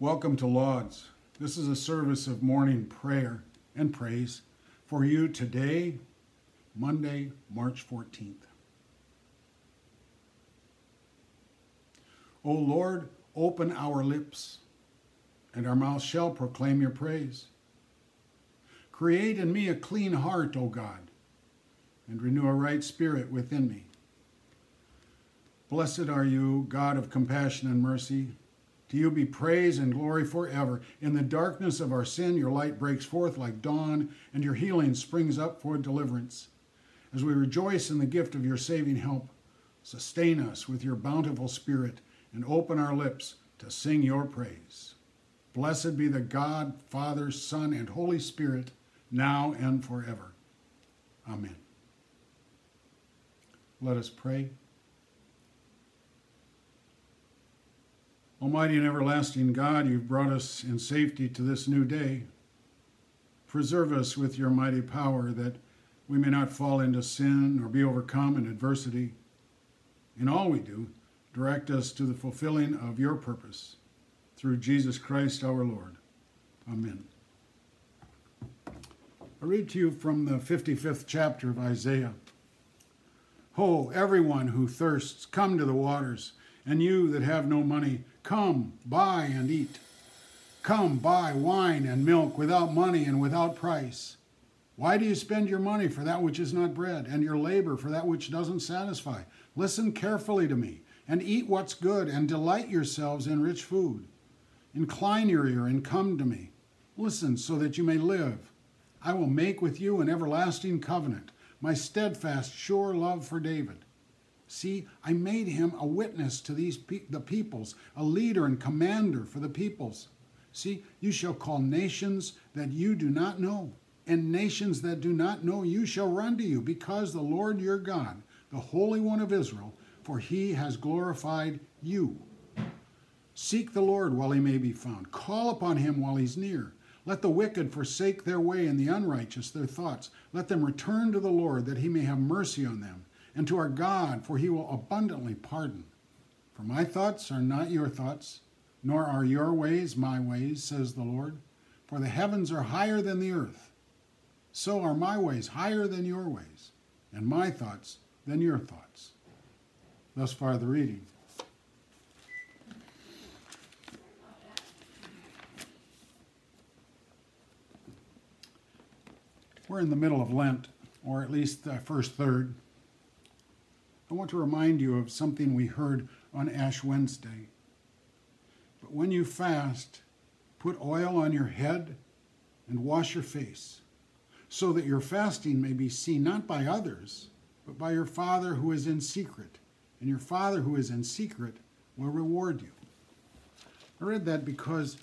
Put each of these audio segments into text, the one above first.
Welcome to Lauds. This is a service of morning prayer and praise for you today, Monday, March 14th. O Lord, open our lips, and our mouth shall proclaim your praise. Create in me a clean heart, O God, and renew a right spirit within me. Blessed are you, God of compassion and mercy. To you be praise and glory forever. In the darkness of our sin, your light breaks forth like dawn, and your healing springs up for deliverance. As we rejoice in the gift of your saving help, sustain us with your bountiful spirit and open our lips to sing your praise. Blessed be the God, Father, Son, and Holy Spirit, now and forever. Amen. Let us pray. Almighty and everlasting God, you've brought us in safety to this new day. Preserve us with your mighty power that we may not fall into sin or be overcome in adversity. In all we do, direct us to the fulfilling of your purpose. Through Jesus Christ our Lord. Amen. I read to you from the 55th chapter of Isaiah. Ho, everyone who thirsts, come to the waters, and you that have no money, come, buy and eat. Come, buy wine and milk without money and without price. Why do you spend your money for that which is not bread, and your labor for that which doesn't satisfy? Listen carefully to me and eat what's good, and delight yourselves in rich food. Incline your ear and come to me. Listen so that you may live. I will make with you an everlasting covenant, my steadfast, sure love for David. See, I made him a witness to these pe- the peoples, a leader and commander for the peoples. See, you shall call nations that you do not know, and nations that do not know you shall run to you, because the Lord your God, the Holy One of Israel, for he has glorified you. Seek the Lord while he may be found. Call upon him while he's near. Let the wicked forsake their way and the unrighteous their thoughts. Let them return to the Lord that he may have mercy on them, and to our God, for he will abundantly pardon. For my thoughts are not your thoughts, nor are your ways my ways, says the Lord. For the heavens are higher than the earth. So are my ways higher than your ways, and my thoughts than your thoughts. Thus far, the reading. We're in the middle of Lent, or at least the first third. I want to remind you of something we heard on Ash Wednesday. But when you fast, put oil on your head and wash your face, so that your fasting may be seen not by others, but by your Father who is in secret and your Father who is in secret will reward you. I read that because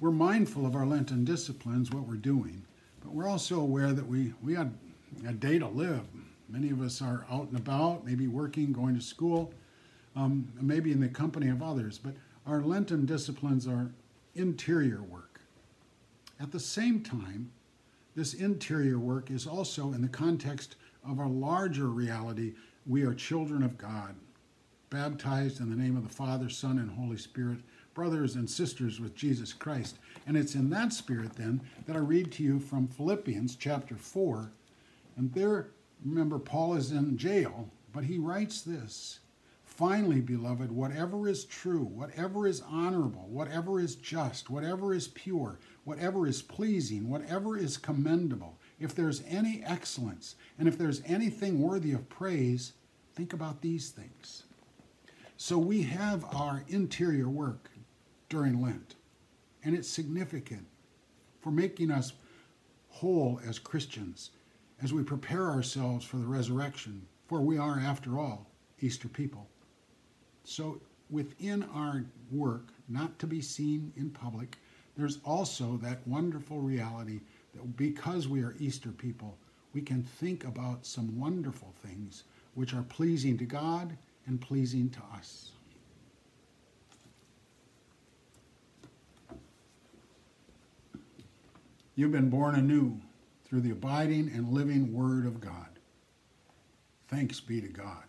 we're mindful of our Lenten disciplines, what we're doing, but we're also aware that we, we got a day to live. Many of us are out and about, maybe working, going to school, um, maybe in the company of others, but our Lenten disciplines are interior work. At the same time, this interior work is also in the context of our larger reality we are children of God baptized in the name of the Father, Son, and Holy Spirit, brothers and sisters with Jesus Christ. And it's in that spirit then that I read to you from Philippians chapter 4. And there, remember, Paul is in jail, but he writes this Finally, beloved, whatever is true, whatever is honorable, whatever is just, whatever is pure, whatever is pleasing, whatever is commendable, if there's any excellence, and if there's anything worthy of praise, think about these things. So we have our interior work during Lent, and it's significant for making us whole as Christians as we prepare ourselves for the resurrection, for we are, after all, Easter people. So within our work, not to be seen in public, there's also that wonderful reality that because we are Easter people, we can think about some wonderful things which are pleasing to God and pleasing to us. You've been born anew through the abiding and living Word of God. Thanks be to God.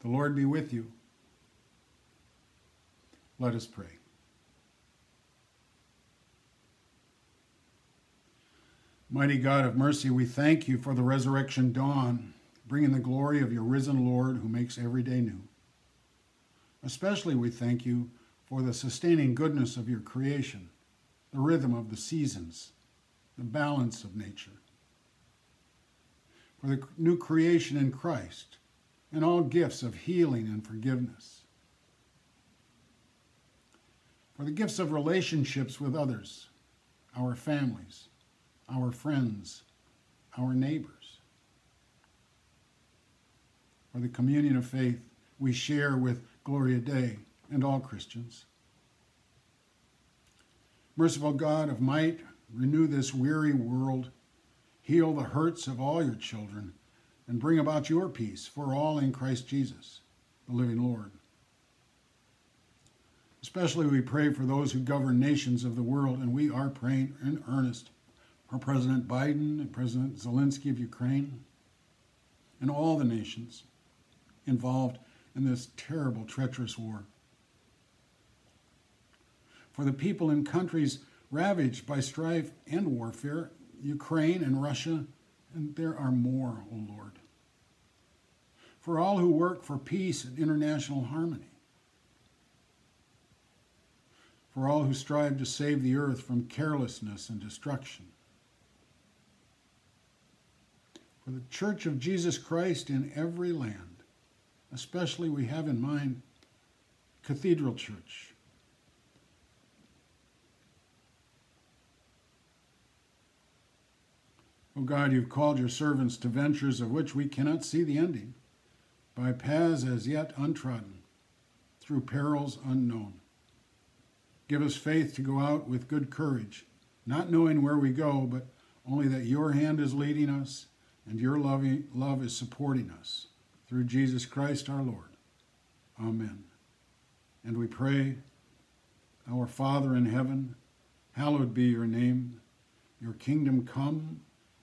The Lord be with you. Let us pray. Mighty God of mercy, we thank you for the resurrection dawn, bringing the glory of your risen Lord who makes every day new. Especially we thank you for the sustaining goodness of your creation, the rhythm of the seasons, the balance of nature, for the new creation in Christ, and all gifts of healing and forgiveness, for the gifts of relationships with others, our families, our friends, our neighbors, for the communion of faith we share with Gloria Dei and all Christians. Merciful God of might, renew this weary world, heal the hurts of all your children, and bring about your peace for all in Christ Jesus, the living Lord. Especially we pray for those who govern nations of the world, and we are praying in earnest for President Biden and President Zelensky of Ukraine and all the nations involved in this terrible, treacherous war. For the people in countries ravaged by strife and warfare, Ukraine and Russia, and there are more, O oh Lord. For all who work for peace and international harmony. For all who strive to save the earth from carelessness and destruction. For the Church of Jesus Christ in every land Especially, we have in mind Cathedral Church. O God, you've called your servants to ventures of which we cannot see the ending, by paths as yet untrodden, through perils unknown. Give us faith to go out with good courage, not knowing where we go, but only that your hand is leading us and your loving, love is supporting us through Jesus Christ our Lord. Amen. And we pray, Our Father in heaven, hallowed be your name. Your kingdom come,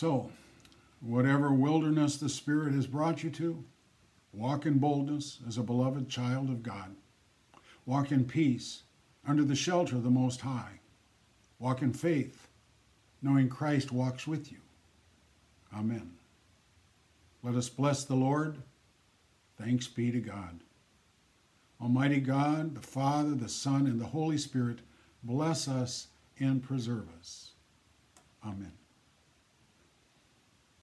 So, whatever wilderness the Spirit has brought you to, walk in boldness as a beloved child of God. Walk in peace under the shelter of the Most High. Walk in faith, knowing Christ walks with you. Amen. Let us bless the Lord. Thanks be to God. Almighty God, the Father, the Son, and the Holy Spirit, bless us and preserve us. Amen.